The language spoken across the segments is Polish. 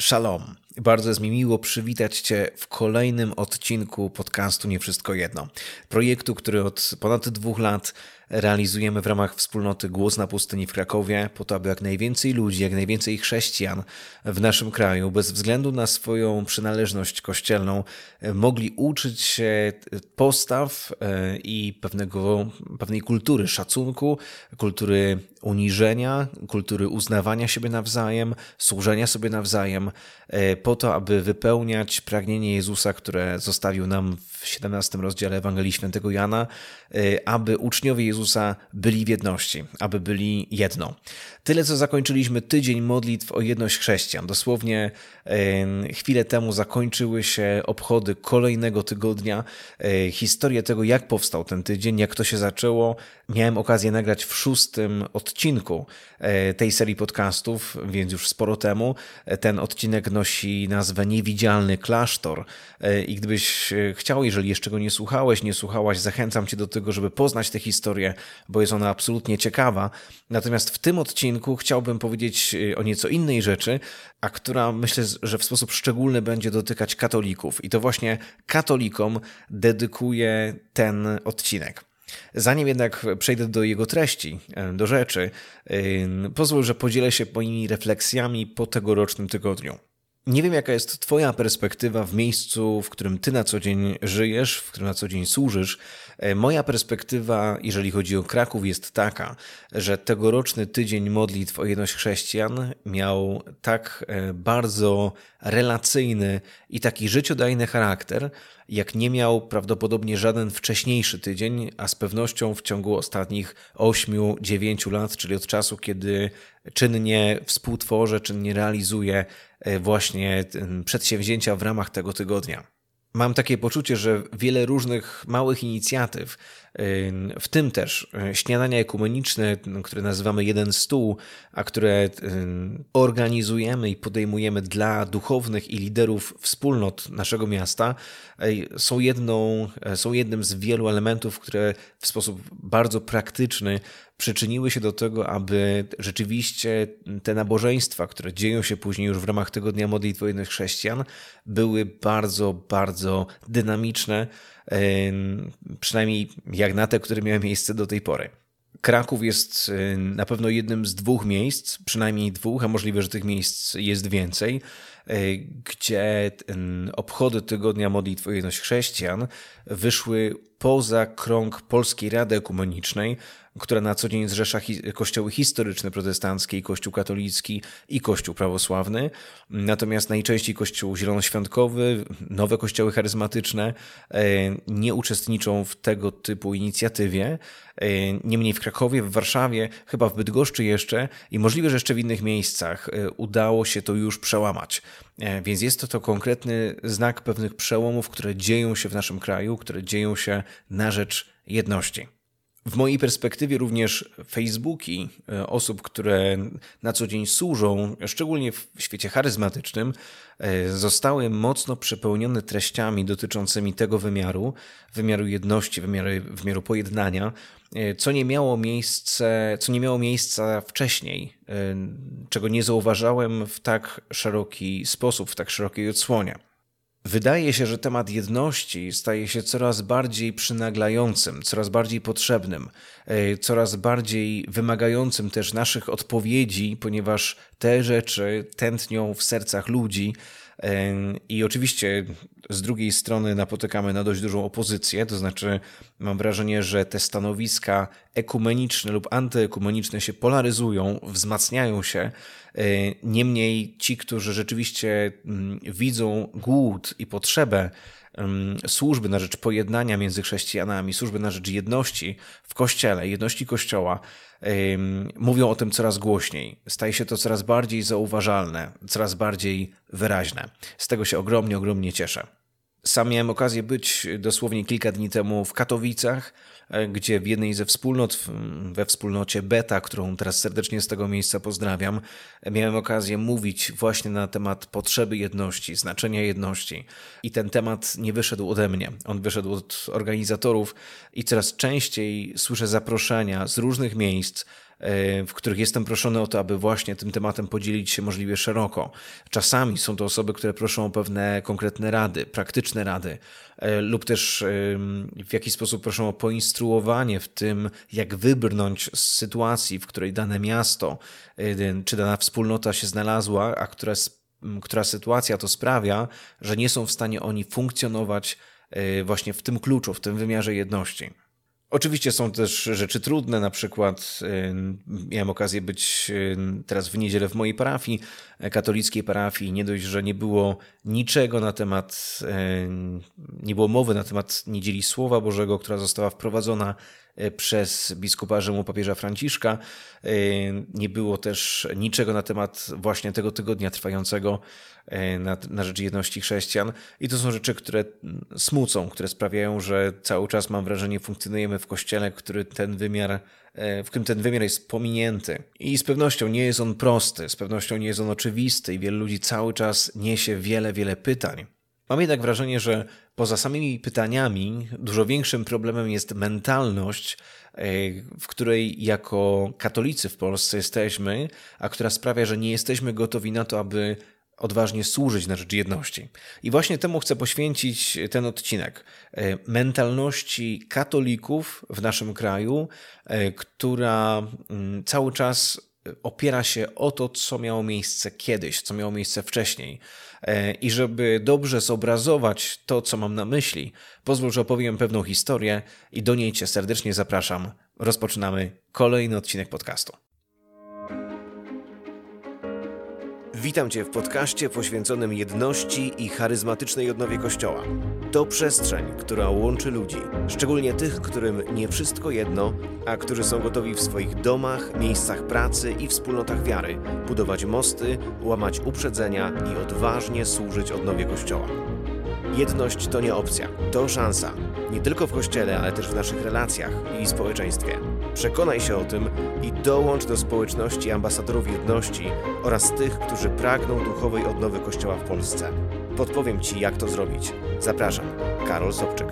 Shalom. Bardzo jest mi miło przywitać Cię w kolejnym odcinku podcastu Nie Wszystko Jedno. Projektu, który od ponad dwóch lat realizujemy w ramach wspólnoty Głos na Pustyni w Krakowie, po to, aby jak najwięcej ludzi, jak najwięcej chrześcijan w naszym kraju, bez względu na swoją przynależność kościelną, mogli uczyć się postaw e, i pewnego, pewnej kultury szacunku, kultury uniżenia, kultury uznawania siebie nawzajem, służenia sobie nawzajem, e, po to, aby wypełniać pragnienie Jezusa, które zostawił nam w 17 rozdziale Ewangelii Świętego Jana, e, aby uczniowie Jezusa byli w jedności, aby byli jedno. Tyle, co zakończyliśmy tydzień modlitw o jedność chrześcijan. Dosłownie chwilę temu zakończyły się obchody kolejnego tygodnia. E, historię tego, jak powstał ten tydzień, jak to się zaczęło, miałem okazję nagrać w szóstym odcinku e, tej serii podcastów, więc już sporo temu. E, ten odcinek nosi nazwę Niewidzialny Klasztor. I gdybyś chciał, jeżeli jeszcze go nie słuchałeś, nie słuchałaś, zachęcam cię do tego, żeby poznać tę historię, bo jest ona absolutnie ciekawa. Natomiast w tym odcinku chciałbym powiedzieć o nieco innej rzeczy, a która myślę, że w sposób szczególny będzie dotykać katolików. I to właśnie katolikom dedykuję ten odcinek. Zanim jednak przejdę do jego treści, e, do rzeczy, pozwól, że podzielę się moimi refleksjami po tegorocznym tygodniu. Nie wiem, jaka jest Twoja perspektywa w miejscu, w którym Ty na co dzień żyjesz, w którym na co dzień służysz. E, moja perspektywa, jeżeli chodzi o Kraków, jest taka, że tegoroczny tydzień modlitw o jedność chrześcijan miał tak e, bardzo relacyjny i taki życiodajny charakter, jak nie miał prawdopodobnie żaden wcześniejszy tydzień, a z pewnością w ciągu ostatnich 8-9 lat, czyli od czasu, kiedy czynnie współtworzę, czynnie realizuję właśnie przedsięwzięcia w ramach tego tygodnia. Mam takie poczucie, że wiele różnych małych inicjatyw, w tym też e, śniadania ekumeniczne, które nazywamy Jeden Stół, a które organizujemy i podejmujemy dla duchownych i liderów wspólnot naszego miasta, są, jedną, e, są jednym z wielu elementów, które w sposób bardzo praktyczny przyczyniły się do tego, aby rzeczywiście te nabożeństwa, które dzieją się później już w ramach Tygodnia Modlitwy Jednych Chrześcijan, były bardzo, bardzo dynamiczne, przynajmniej jak na te, które miały miejsce do tej pory. Kraków jest na pewno jednym z dwóch miejsc, przynajmniej dwóch, a możliwe, że tych miejsc jest więcej, gdzie obchody Tygodnia Modlitwy Jedność Chrześcijan wyszły poza krąg Polskiej Rady Ekumenicznej, która na co dzień zrzesza kościoły historyczne protestanckie i kościół katolicki i kościół prawosławny. Natomiast najczęściej kościół zielonoświątkowy, nowe kościoły charyzmatyczne e, nie uczestniczą w tego typu inicjatywie. E, niemniej w Krakowie, w Warszawie, chyba w Bydgoszczy jeszcze i możliwe, że jeszcze w innych miejscach e, udało się to już przełamać. Więc jest to to konkretny znak pewnych przełomów, które dzieją się w naszym kraju, które dzieją się na rzecz jedności. W mojej perspektywie również Facebooki e, osób, które na co dzień służą, szczególnie w świecie charyzmatycznym, e, zostały mocno przepełnione treściami dotyczącymi tego wymiaru, wymiaru jedności, wymiaru, wymiaru pojednania, e, co nie miało miejsce, co nie miało miejsca wcześniej, czego nie zauważałem w tak szeroki sposób, w tak szerokiej odsłonie. Wydaje się, że temat jedności staje się coraz bardziej przynaglającym, coraz bardziej potrzebnym, e, coraz bardziej wymagającym też naszych odpowiedzi, ponieważ te rzeczy tętnią w sercach ludzi, i oczywiście z drugiej strony napotykamy na dość dużą opozycję, to znaczy mam wrażenie, że te stanowiska ekumeniczne lub antyekumeniczne się polaryzują, wzmacniają się. E, niemniej ci, którzy rzeczywiście mm, widzą głód i potrzebę służby na rzecz pojednania między chrześcijanami, służby na rzecz jedności w kościele, jedności kościoła, mówią o tym coraz głośniej. Staje się to coraz bardziej zauważalne, coraz bardziej wyraźne. Z tego się ogromnie, ogromnie cieszę. Sam miałem okazję być dosłownie kilka dni temu w Katowicach, e, gdzie w jednej ze wspólnot, we wspólnocie Beta, którą teraz serdecznie z tego miejsca pozdrawiam, miałem okazję mówić właśnie na temat potrzeby jedności, znaczenia jedności. I ten temat nie wyszedł ode mnie, on wyszedł od organizatorów i coraz częściej słyszę zaproszenia z różnych miejsc w których jestem proszony o to, aby właśnie tym tematem podzielić się możliwie szeroko. Czasami są to osoby, które proszą o pewne konkretne rady, praktyczne rady, lub też w jakiś sposób proszą o poinstruowanie w tym, jak wybrnąć z sytuacji, w której dane miasto czy dana wspólnota się znalazła, a która, która sytuacja to sprawia, że nie są w stanie oni funkcjonować właśnie w tym kluczu, w tym wymiarze jedności. Oczywiście są też rzeczy trudne, na przykład miałem okazję być teraz w niedzielę w mojej parafii, e, katolickiej parafii. Nie dość, że nie było niczego na temat, nie było mowy na temat niedzieli Słowa Bożego, która została wprowadzona przez biskupa Rzymu papieża Franciszka. Nie było też niczego na temat właśnie tego tygodnia trwającego E, na, na rzecz jedności chrześcijan. I to są rzeczy, które smucą, które sprawiają, że cały czas mam wrażenie, funkcjonujemy w kościele, który ten wymiar, w którym ten wymiar jest pominięty. I z pewnością nie jest on prosty, z pewnością nie jest on oczywisty i wielu ludzi cały czas niesie wiele, wiele pytań. Mam jednak wrażenie, że poza samymi pytaniami dużo większym problemem jest mentalność, e, w której jako katolicy w Polsce jesteśmy, a która sprawia, że nie jesteśmy gotowi na to, aby odważnie służyć na rzecz jedności. I właśnie temu chcę poświęcić ten odcinek. E, mentalności katolików w naszym kraju, e, która mm, cały czas opiera się o to, co miało miejsce kiedyś, co miało miejsce wcześniej. E, I żeby dobrze zobrazować to, co mam na myśli, pozwól, że opowiem pewną historię i do niej Cię serdecznie zapraszam. Rozpoczynamy kolejny odcinek podcastu. Witam Cię w podcaście poświęconym jedności i charyzmatycznej odnowie Kościoła. To przestrzeń, która łączy ludzi, szczególnie tych, którym nie wszystko jedno, a którzy są gotowi w swoich domach, miejscach pracy i wspólnotach wiary budować mosty, łamać uprzedzenia i odważnie służyć odnowie Kościoła. Jedność to nie opcja, to szansa. Nie tylko w kościele, ale też w naszych relacjach i społeczeństwie. Przekonaj się o tym i dołącz do społeczności ambasadorów jedności oraz tych, którzy pragną duchowej odnowy Kościoła w Polsce. Podpowiem Ci, jak to zrobić. Zapraszam, Karol Sobczyk.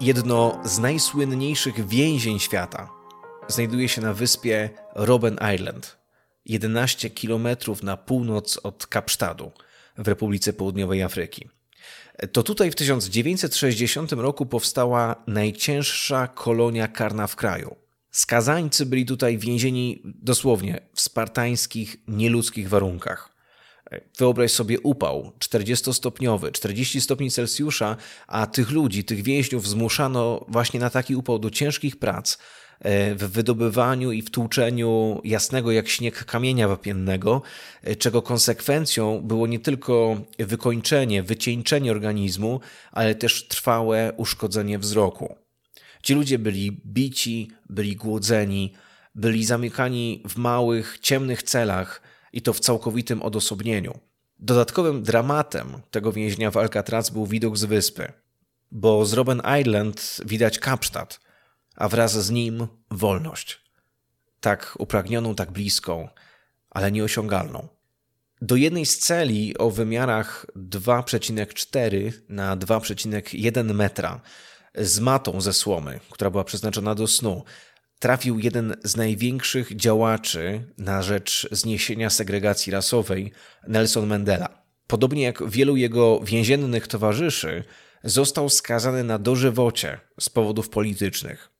Jedno z najsłynniejszych więzień świata znajduje się na wyspie Robben Island, 11 km na północ od Kapsztadu w Republice Południowej Afryki. To tutaj w 1960 roku powstała najcięższa kolonia karna w kraju. Skazańcy byli tutaj więzieni dosłownie w spartańskich, nieludzkich warunkach. Wyobraź sobie upał 40-stopniowy, 40 stopni Celsjusza, a tych ludzi, tych więźniów zmuszano właśnie na taki upał do ciężkich prac, E, w wydobywaniu i w tłuczeniu jasnego jak śnieg kamienia wapiennego, e, czego konsekwencją było nie tylko wykończenie, wycieńczenie organizmu, ale też trwałe uszkodzenie wzroku. Ci ludzie byli bici, byli głodzeni, byli zamykani w małych, ciemnych celach i to w całkowitym odosobnieniu. Dodatkowym dramatem tego więźnia w Alcatraz był widok z wyspy, bo z Robben Island widać Kapsztad – a wraz z nim wolność. Tak upragnioną, tak bliską, ale nieosiągalną. Do jednej z celi o wymiarach 2,4 na 2,1 metra z matą ze słomy, która była przeznaczona do snu, trafił jeden z największych działaczy na rzecz zniesienia segregacji rasowej, Nelson Mandela. Podobnie jak wielu jego więziennych towarzyszy, został skazany na dożywocie z powodów politycznych.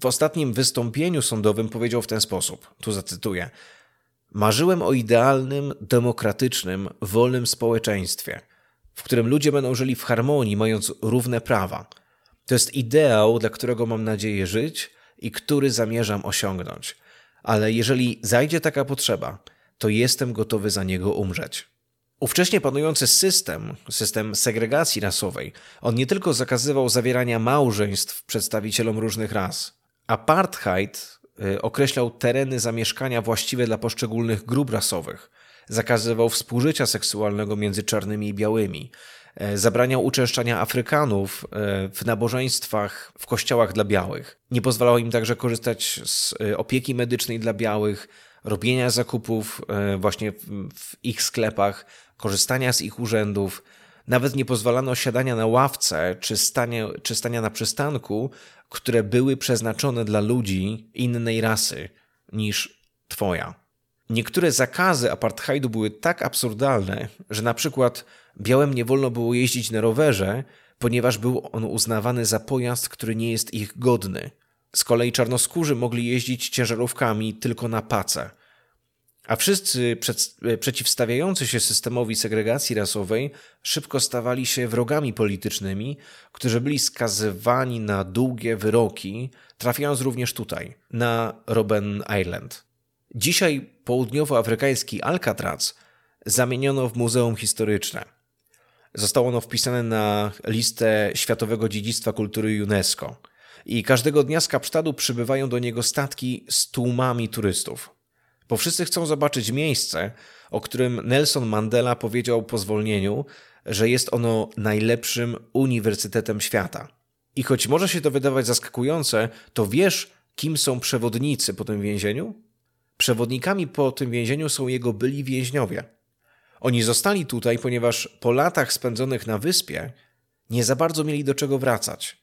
W ostatnim wystąpieniu sądowym powiedział w ten sposób, tu zacytuję: Marzyłem o idealnym, demokratycznym, wolnym społeczeństwie, w którym ludzie będą żyli w harmonii, mając równe prawa. To jest ideał, dla którego mam nadzieję żyć i który zamierzam osiągnąć. Ale jeżeli zajdzie taka potrzeba, to jestem gotowy za niego umrzeć. Ówcześnie panujący system, system segregacji rasowej, on nie tylko zakazywał zawierania małżeństw przedstawicielom różnych ras, Apartheid y, określał tereny zamieszkania właściwe dla poszczególnych grup rasowych. Zakazywał współżycia seksualnego między czarnymi i białymi. E, zabraniał uczęszczania Afrykanów e, w nabożeństwach w kościołach dla białych. Nie pozwalał im także korzystać z e, opieki medycznej dla białych, robienia zakupów właśnie w ich sklepach, korzystania z ich urzędów. Nawet nie pozwalano siadania na ławce czy stania, czy stania na przystanku, które były przeznaczone dla ludzi innej rasy niż twoja. Niektóre zakazy apartheidu były tak absurdalne, że na przykład białym nie wolno było jeździć na rowerze, ponieważ był on uznawany za pojazd, który nie jest ich godny. Z kolei czarnoskórzy mogli jeździć ciężarówkami tylko na pace. A wszyscy przed, przeciwstawiający się systemowi segregacji rasowej szybko stawali się wrogami politycznymi, którzy byli skazywani na długie wyroki, trafiając również tutaj, na Robben Island. Dzisiaj południowoafrykański Alcatraz zamieniono w muzeum historyczne. Zostało ono wpisane na listę Światowego Dziedzictwa Kultury UNESCO. I każdego dnia z Kapsztadu przybywają do niego statki z tłumami turystów. Bo wszyscy chcą zobaczyć miejsce, o którym Nelson Mandela powiedział po zwolnieniu, że jest ono najlepszym uniwersytetem świata. I choć może się to wydawać zaskakujące, to wiesz, kim są przewodnicy po tym więzieniu? Przewodnikami po tym więzieniu są jego byli więźniowie. Oni zostali tutaj, ponieważ po latach spędzonych na wyspie nie za bardzo mieli do czego wracać.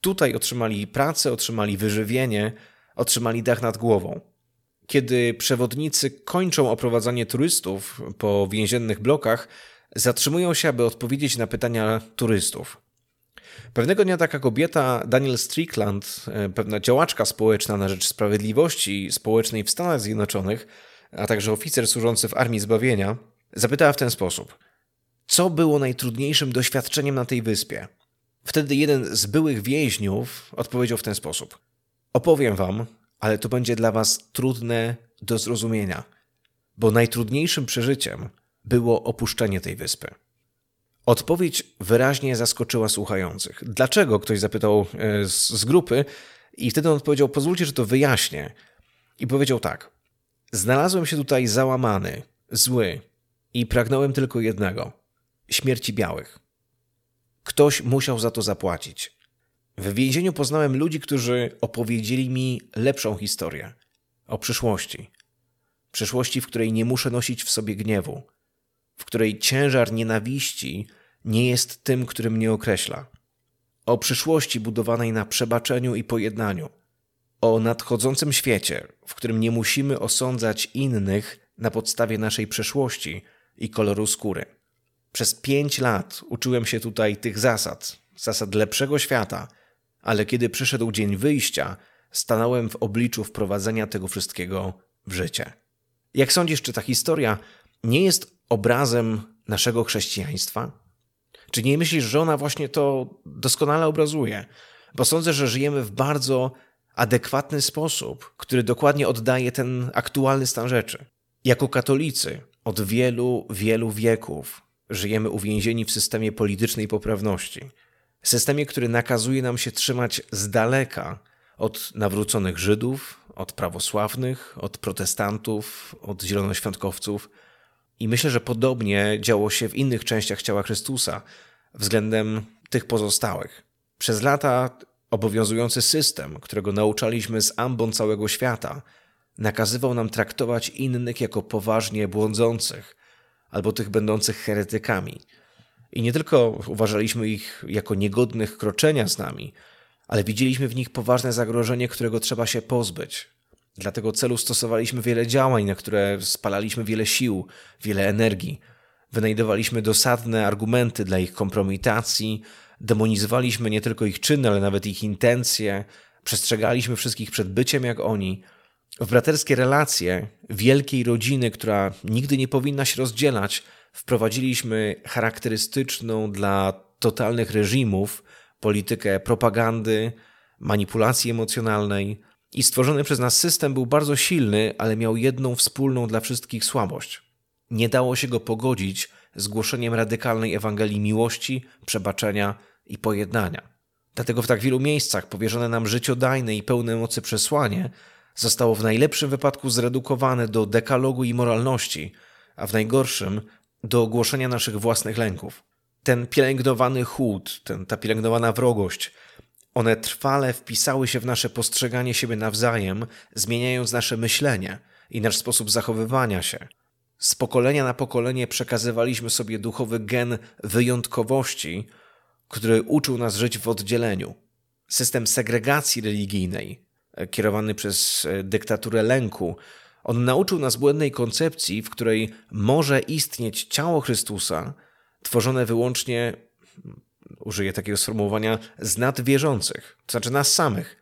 Tutaj otrzymali pracę, otrzymali wyżywienie, otrzymali dach nad głową. Kiedy przewodnicy kończą oprowadzanie turystów po więziennych blokach, zatrzymują się, aby odpowiedzieć na pytania turystów. Pewnego dnia taka kobieta, Daniel Strickland, e, pewna działaczka społeczna na rzecz sprawiedliwości społecznej w Stanach Zjednoczonych, a także oficer służący w Armii Zbawienia, zapytała w ten sposób: Co było najtrudniejszym doświadczeniem na tej wyspie? Wtedy jeden z byłych więźniów odpowiedział w ten sposób: Opowiem wam, ale to będzie dla was trudne do zrozumienia, bo najtrudniejszym przeżyciem było opuszczenie tej wyspy. Odpowiedź wyraźnie zaskoczyła słuchających. Dlaczego? Ktoś zapytał e, z, z grupy, i wtedy on odpowiedział: Pozwólcie, że to wyjaśnię. I powiedział tak: Znalazłem się tutaj załamany, zły i pragnąłem tylko jednego śmierci białych. Ktoś musiał za to zapłacić. W więzieniu poznałem ludzi, którzy opowiedzieli mi lepszą historię o przyszłości. Przyszłości, w której nie muszę nosić w sobie gniewu, w której ciężar nienawiści nie jest tym, który mnie określa. O przyszłości budowanej na przebaczeniu i pojednaniu o nadchodzącym świecie, w którym nie musimy osądzać innych na podstawie naszej przeszłości i koloru skóry. Przez pięć lat uczyłem się tutaj tych zasad, zasad lepszego świata, ale kiedy przyszedł dzień wyjścia, stanąłem w obliczu wprowadzenia tego wszystkiego w życie. Jak sądzisz, czy ta historia nie jest obrazem naszego chrześcijaństwa? Czy nie myślisz, że ona właśnie to doskonale obrazuje? Bo sądzę, że żyjemy w bardzo adekwatny sposób, który dokładnie oddaje ten aktualny stan rzeczy. Jako katolicy od wielu, wielu wieków żyjemy uwięzieni w systemie politycznej poprawności. Systemie, który nakazuje nam się trzymać z daleka od nawróconych Żydów, od prawosławnych, od protestantów, od zielonoświątkowców. I myślę, że podobnie działo się w innych częściach ciała Chrystusa względem tych pozostałych. Przez lata Obowiązujący system, którego nauczaliśmy z ambon całego świata, nakazywał nam traktować innych jako poważnie błądzących albo tych będących heretykami. I nie tylko uważaliśmy ich jako niegodnych kroczenia z nami, ale widzieliśmy w nich poważne zagrożenie, którego trzeba się pozbyć. Dla tego celu stosowaliśmy wiele działań, na które spalaliśmy wiele sił, wiele energii. Wynajdowaliśmy dosadne argumenty dla ich kompromitacji, demonizowaliśmy nie tylko ich czyny, ale nawet ich intencje, przestrzegaliśmy wszystkich przed byciem jak oni. W braterskie relacje wielkiej rodziny, która nigdy nie powinna się rozdzielać, wprowadziliśmy charakterystyczną dla totalnych reżimów politykę propagandy, manipulacji emocjonalnej. I stworzony przez nas system był bardzo silny, ale miał jedną wspólną dla wszystkich słabość. Nie dało się go pogodzić z głoszeniem radykalnej Ewangelii miłości, przebaczenia i pojednania. Dlatego w tak wielu miejscach powierzone nam życiodajne i pełne mocy przesłanie zostało w najlepszym wypadku zredukowane do dekalogu i moralności, a w najgorszym do ogłoszenia naszych własnych lęków. Ten pielęgnowany chłód, ten, ta pielęgnowana wrogość, one trwale wpisały się w nasze postrzeganie siebie nawzajem, zmieniając nasze myślenie i nasz sposób zachowywania się. Z pokolenia na pokolenie przekazywaliśmy sobie duchowy gen wyjątkowości, który uczył nas żyć w oddzieleniu. System segregacji religijnej, e, kierowany przez e, dyktaturę lęku, on nauczył nas błędnej koncepcji, w której może istnieć ciało Chrystusa, tworzone wyłącznie, użyję takiego sformułowania, z nadwierzących, to znaczy nas samych,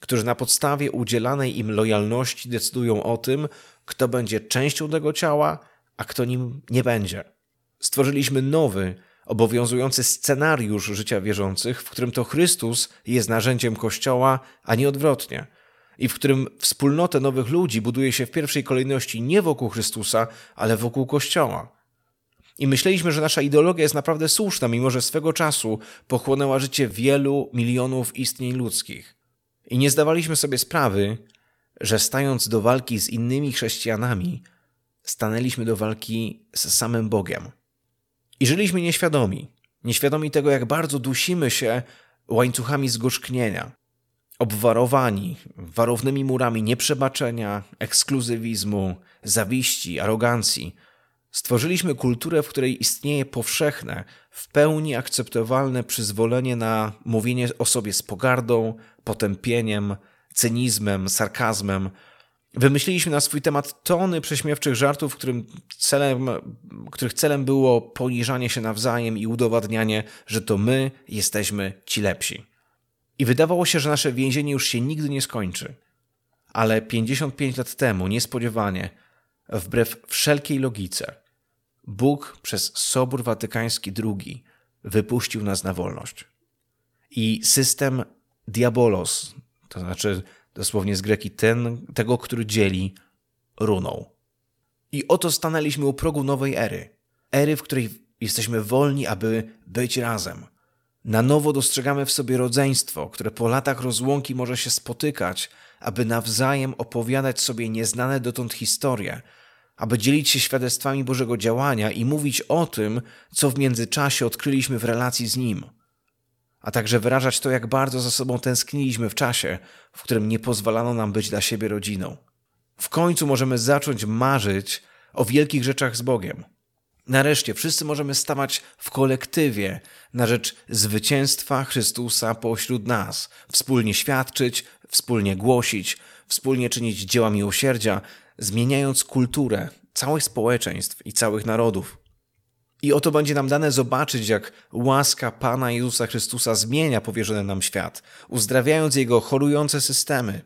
którzy na podstawie udzielanej im lojalności decydują o tym, kto będzie częścią tego ciała, a kto nim nie będzie. Stworzyliśmy nowy, obowiązujący scenariusz życia wierzących, w którym to Chrystus jest narzędziem Kościoła, a nie odwrotnie. I w którym wspólnotę nowych ludzi buduje się w pierwszej kolejności nie wokół Chrystusa, ale wokół Kościoła. I myśleliśmy, że nasza ideologia jest naprawdę słuszna, mimo że swego czasu pochłonęła życie wielu milionów istnień ludzkich. I nie zdawaliśmy sobie sprawy, że stając do walki z innymi chrześcijanami, stanęliśmy do walki z samym Bogiem. I żyliśmy nieświadomi, nieświadomi tego, jak bardzo dusimy się łańcuchami zgorzknienia, obwarowani warownymi murami nieprzebaczenia, ekskluzywizmu, zawiści, arogancji. Stworzyliśmy kulturę, w której istnieje powszechne, w pełni akceptowalne przyzwolenie na mówienie o sobie z pogardą, potępieniem, cynizmem, sarkazmem, Wymyśliliśmy na swój temat tony prześmiewczych żartów, którym celem, których celem było poniżanie się nawzajem i udowadnianie, że to my jesteśmy ci lepsi. I wydawało się, że nasze więzienie już się nigdy nie skończy. Ale 55 lat temu, niespodziewanie, wbrew wszelkiej logice, Bóg przez Sobór Watykański II wypuścił nas na wolność. I system diabolos, to znaczy dosłownie z greki ten, tego, który dzieli, runął. I oto stanęliśmy u progu nowej ery. Ery, w której jesteśmy wolni, aby być razem. Na nowo dostrzegamy w sobie rodzeństwo, które po latach rozłąki może się spotykać, aby nawzajem opowiadać sobie nieznane dotąd historie, aby dzielić się świadectwami Bożego działania i mówić o tym, co w międzyczasie odkryliśmy w relacji z Nim a także wyrażać to, jak bardzo za sobą tęskniliśmy w czasie, w którym nie pozwalano nam być dla siebie rodziną. W końcu możemy zacząć marzyć o wielkich rzeczach z Bogiem. Nareszcie wszyscy możemy stawać w kolektywie na rzecz zwycięstwa Chrystusa pośród nas, wspólnie świadczyć, wspólnie głosić, wspólnie czynić dzieła miłosierdzia, zmieniając kulturę całych społeczeństw i całych narodów. I oto będzie nam dane zobaczyć, jak łaska Pana Jezusa Chrystusa zmienia powierzony nam świat, uzdrawiając jego chorujące systemy,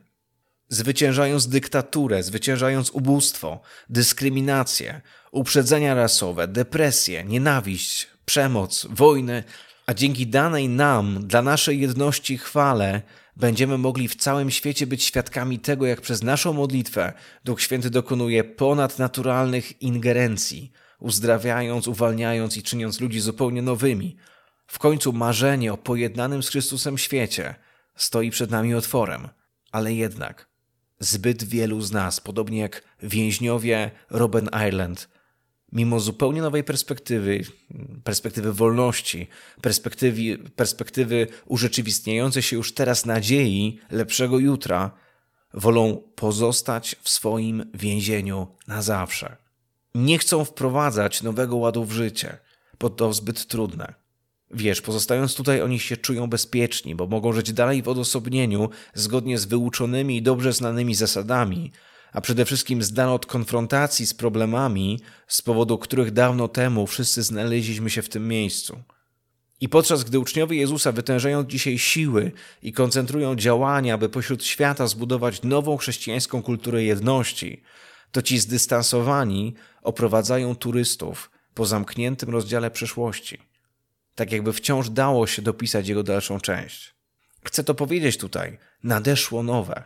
zwyciężając dyktaturę, zwyciężając ubóstwo, dyskryminację, uprzedzenia rasowe, depresję, nienawiść, przemoc, wojny, a dzięki danej nam, dla naszej jedności chwale, będziemy mogli w całym świecie być świadkami tego, jak przez naszą modlitwę Duch Święty dokonuje ponadnaturalnych ingerencji – uzdrawiając, uwalniając i czyniąc ludzi zupełnie nowymi. W końcu marzenie o pojednanym z Chrystusem świecie stoi przed nami otworem, ale jednak zbyt wielu z nas, podobnie jak więźniowie Robben Island, mimo zupełnie nowej perspektywy, perspektywy wolności, perspektywy, perspektywy urzeczywistniającej się już teraz nadziei lepszego jutra, wolą pozostać w swoim więzieniu na zawsze nie chcą wprowadzać nowego ładu w życie, bo to zbyt trudne. Wiesz, pozostając tutaj, oni się czują bezpieczni, bo mogą żyć dalej w odosobnieniu, zgodnie z wyuczonymi i dobrze znanymi zasadami, a przede wszystkim zdano od konfrontacji z problemami, z powodu których dawno temu wszyscy znaleźliśmy się w tym miejscu. I podczas gdy uczniowie Jezusa wytężają dzisiaj siły i koncentrują działania, aby pośród świata zbudować nową chrześcijańską kulturę jedności, to ci zdystansowani oprowadzają turystów po zamkniętym rozdziale przeszłości. Tak jakby wciąż dało się dopisać jego dalszą część. Chcę to powiedzieć tutaj. Nadeszło nowe.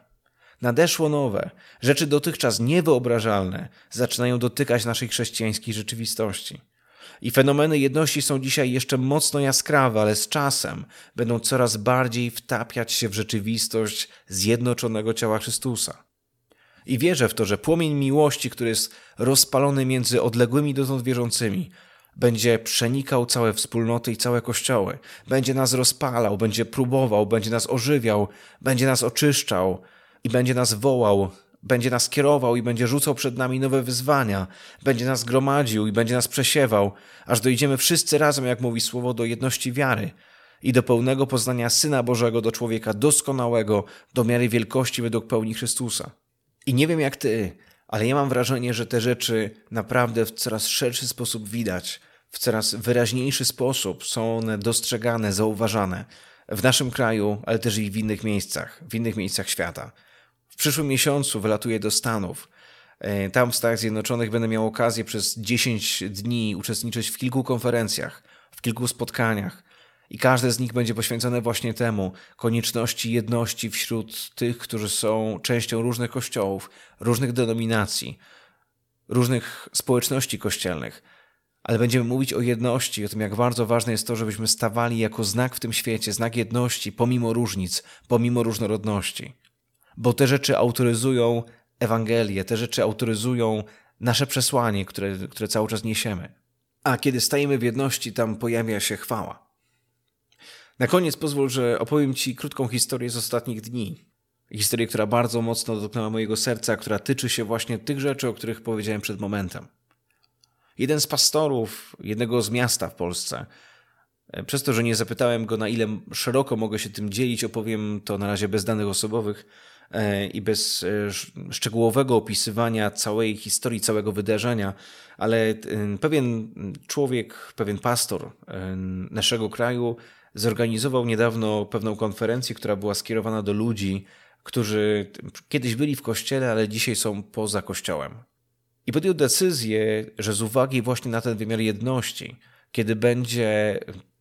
Nadeszło nowe. Rzeczy dotychczas niewyobrażalne zaczynają dotykać naszej chrześcijańskiej rzeczywistości. I fenomeny jedności są dzisiaj jeszcze mocno jaskrawe, ale z czasem będą coraz bardziej wtapiać się w rzeczywistość zjednoczonego ciała Chrystusa. I wierzę w to, że płomień miłości, który jest rozpalony między odległymi dotąd wierzącymi, będzie przenikał całe wspólnoty i całe kościoły. Będzie nas rozpalał, będzie próbował, będzie nas ożywiał, będzie nas oczyszczał i będzie nas wołał będzie nas kierował i będzie rzucał przed nami nowe wyzwania, będzie nas gromadził i będzie nas przesiewał, aż dojdziemy wszyscy razem, jak mówi słowo, do jedności wiary i do pełnego poznania Syna Bożego, do człowieka doskonałego, do miary wielkości według pełni Chrystusa. I nie wiem jak ty, ale ja mam wrażenie, że te rzeczy naprawdę w coraz szerszy sposób widać, w coraz wyraźniejszy sposób są one dostrzegane, zauważane w naszym kraju, ale też i w innych miejscach, w innych miejscach świata. W przyszłym miesiącu wylatuję do Stanów. E, tam w Stanach Zjednoczonych będę miał okazję przez 10 dni uczestniczyć w kilku konferencjach, w kilku spotkaniach. I każde z nich będzie poświęcone właśnie temu konieczności jedności wśród tych, którzy są częścią różnych kościołów, różnych denominacji, różnych społeczności kościelnych. Ale będziemy mówić o jedności, o tym, jak bardzo ważne jest to, żebyśmy stawali jako znak w tym świecie, znak jedności, pomimo różnic, pomimo różnorodności. Bo te rzeczy autoryzują Ewangelię, te rzeczy autoryzują nasze przesłanie, które, które cały czas niesiemy. A kiedy stajemy w jedności, tam pojawia się chwała. Na koniec pozwól, że opowiem Ci krótką historię z ostatnich dni. Historię, która bardzo mocno dotknęła mojego serca, która tyczy się właśnie tych rzeczy, o których powiedziałem przed momentem. Jeden z pastorów jednego z miasta w Polsce, e, przez to, że nie zapytałem go, na ile szeroko mogę się tym dzielić, opowiem to na razie bez danych osobowych e, i bez e, szczegółowego opisywania całej historii, całego wydarzenia, ale pewien człowiek, pewien pastor naszego kraju zorganizował niedawno pewną konferencję, która była skierowana do ludzi, którzy kiedyś byli w kościele, ale dzisiaj są poza kościołem. I podjął decyzję, że z uwagi właśnie na ten wymiar jedności, kiedy będzie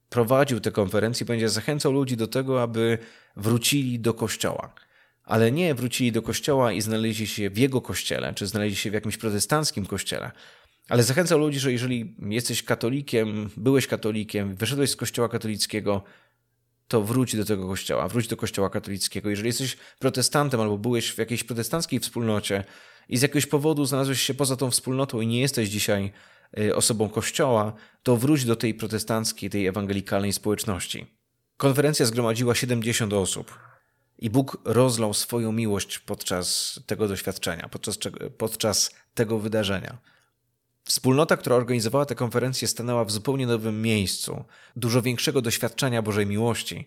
prowadził te konferencje, będzie zachęcał ludzi do tego, aby wrócili do kościoła. Ale nie wrócili do kościoła i znaleźli się w jego kościele, czy znaleźli się w jakimś protestanckim kościele, ale zachęcał ludzi, że jeżeli jesteś katolikiem, byłeś katolikiem, wyszedłeś z kościoła katolickiego, to wróć do tego kościoła, wróć do kościoła katolickiego. Jeżeli jesteś protestantem albo byłeś w jakiejś protestanckiej wspólnocie i z jakiegoś powodu znalazłeś się poza tą wspólnotą i nie jesteś dzisiaj y, osobą kościoła, to wróć do tej protestanckiej, tej ewangelikalnej społeczności. Konferencja zgromadziła 70 osób. I Bóg rozlał swoją miłość podczas tego doświadczenia, podczas, podczas tego wydarzenia. Wspólnota, która organizowała tę konferencję, stanęła w zupełnie nowym miejscu, dużo większego doświadczenia Bożej miłości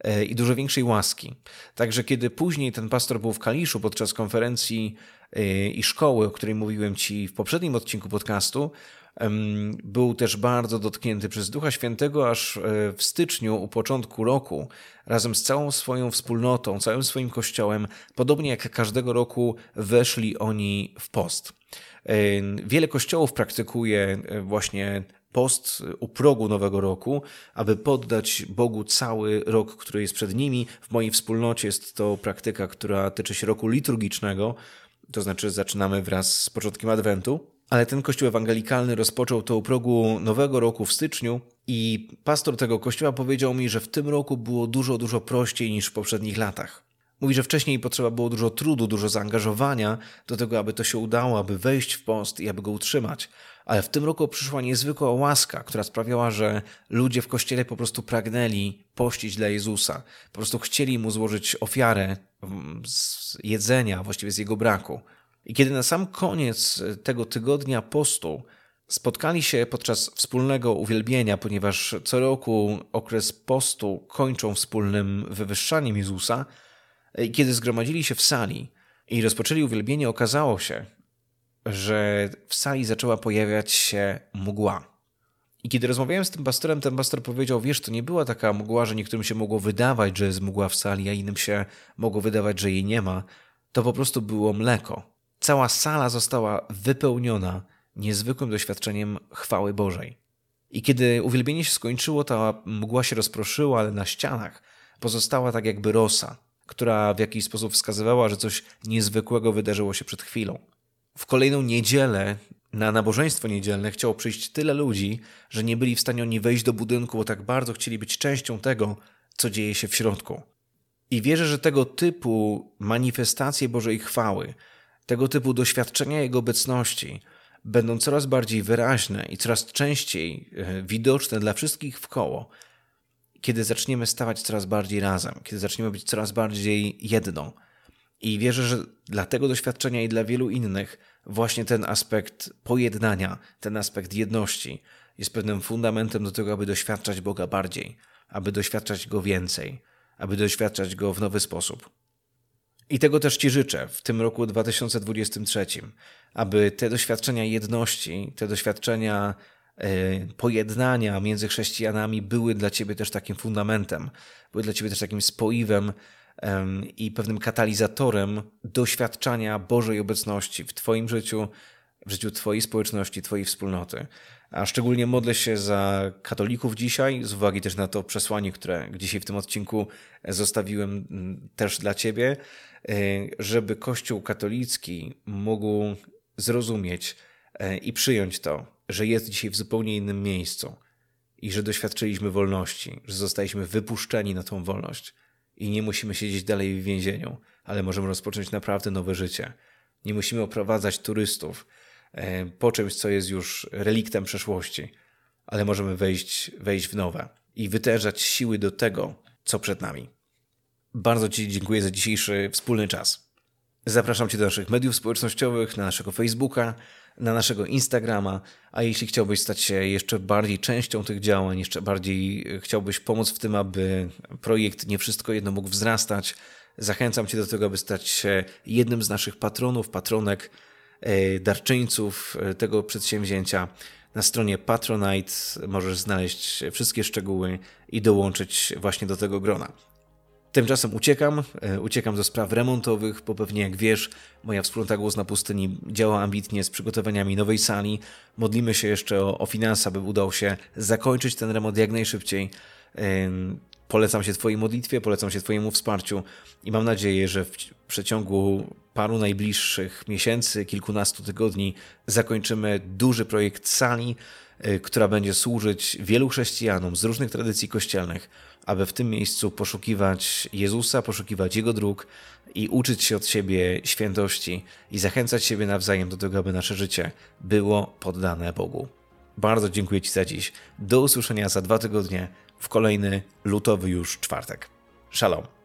e, i dużo większej łaski. Także kiedy później ten pastor był w Kaliszu podczas konferencji e, i szkoły, o której mówiłem Ci w poprzednim odcinku podcastu, był też bardzo dotknięty przez Ducha Świętego, aż e, w styczniu, u początku roku, razem z całą swoją wspólnotą, całym swoim kościołem, podobnie jak każdego roku, weszli oni w post. Wiele kościołów praktykuje e, właśnie post u progu nowego roku, aby poddać Bogu cały rok, który jest przed nimi. W mojej wspólnocie jest to praktyka, która tyczy się roku liturgicznego, to znaczy zaczynamy wraz z początkiem Adwentu. Ale ten kościół ewangelikalny rozpoczął to u progu nowego roku w styczniu i pastor tego kościoła powiedział mi, że w tym roku było dużo, dużo prościej niż w poprzednich latach. Mówi, że wcześniej potrzeba było dużo trudu, dużo zaangażowania do tego, aby to się udało, aby wejść w post i aby go utrzymać. Ale w tym roku przyszła niezwykła łaska, która sprawiała, że ludzie w kościele po prostu pragnęli pościć dla Jezusa. Po prostu chcieli mu złożyć ofiarę z jedzenia, właściwie z jego braku. I kiedy na sam koniec tego tygodnia postu spotkali się podczas wspólnego uwielbienia, ponieważ co roku okres postu kończą wspólnym wywyższaniem Jezusa, kiedy zgromadzili się w sali i rozpoczęli uwielbienie, okazało się, że w sali zaczęła pojawiać się mgła. I kiedy rozmawiałem z tym pastorem, ten pastor powiedział: Wiesz, to nie była taka mgła, że niektórym się mogło wydawać, że jest mgła w sali, a innym się mogło wydawać, że jej nie ma. To po prostu było mleko. Cała sala została wypełniona niezwykłym doświadczeniem chwały Bożej. I kiedy uwielbienie się skończyło, ta mgła się rozproszyła, ale na ścianach pozostała tak jakby rosa która w jakiś sposób wskazywała, że coś niezwykłego wydarzyło się przed chwilą. W kolejną niedzielę na nabożeństwo niedzielne chciało przyjść tyle ludzi, że nie byli w stanie oni wejść do budynku, bo tak bardzo chcieli być częścią tego, co dzieje się w środku. I wierzę, że tego typu manifestacje Bożej chwały, tego typu doświadczenia Jego obecności będą coraz bardziej wyraźne i coraz częściej e, widoczne dla wszystkich w koło, kiedy zaczniemy stawać coraz bardziej razem, kiedy zaczniemy być coraz bardziej jedną. I wierzę, że dla tego doświadczenia i dla wielu innych właśnie ten aspekt pojednania, ten aspekt jedności jest pewnym fundamentem do tego, aby doświadczać Boga bardziej, aby doświadczać Go więcej, aby doświadczać Go w nowy sposób. I tego też Ci życzę w tym roku 2023, aby te doświadczenia jedności, te doświadczenia pojednania między chrześcijanami były dla Ciebie też takim fundamentem, były dla Ciebie też takim spoiwem i pewnym katalizatorem doświadczania Bożej obecności w Twoim życiu, w życiu Twojej społeczności, Twojej wspólnoty. A szczególnie modlę się za katolików dzisiaj, z uwagi też na to przesłanie, które dzisiaj w tym odcinku zostawiłem mm, też dla Ciebie, e, żeby Kościół katolicki mógł zrozumieć e, i przyjąć to, że jest dzisiaj w zupełnie innym miejscu i że doświadczyliśmy wolności, że zostaliśmy wypuszczeni na tą wolność i nie musimy siedzieć dalej w więzieniu, ale możemy rozpocząć naprawdę nowe życie. Nie musimy oprowadzać turystów e, po czymś, co jest już reliktem przeszłości, ale możemy wejść, wejść w nowe i wytężać siły do tego, co przed nami. Bardzo Ci dziękuję za dzisiejszy wspólny czas. Zapraszam Cię do naszych mediów społecznościowych, na naszego Facebooka, na naszego Instagrama, a jeśli chciałbyś stać się jeszcze bardziej częścią tych działań, jeszcze bardziej chciałbyś pomóc w tym, aby projekt Nie Wszystko Jedno mógł wzrastać, zachęcam Cię do tego, aby stać się jednym z naszych patronów, patronek, e, darczyńców e, tego przedsięwzięcia. Na stronie Patronite możesz znaleźć wszystkie szczegóły i dołączyć właśnie do tego grona. Tymczasem uciekam, e, uciekam do spraw remontowych, bo pewnie jak wiesz, moja wspólnota Głos na Pustyni działa ambitnie z przygotowaniami nowej sali. Modlimy się jeszcze o, o finanse, aby udało się zakończyć ten remont jak najszybciej. Polecam się Twojej modlitwie, polecam się Twojemu wsparciu i mam nadzieję, że w przeciągu paru najbliższych miesięcy, kilkunastu tygodni zakończymy duży projekt sali, która będzie służyć wielu chrześcijanom z różnych tradycji kościelnych aby w tym miejscu poszukiwać Jezusa, poszukiwać Jego dróg i uczyć się od siebie świętości i zachęcać siebie nawzajem do tego, aby nasze życie było poddane Bogu. Bardzo dziękuję Ci za dziś. Do usłyszenia za dwa tygodnie w kolejny lutowy już czwartek. Shalom.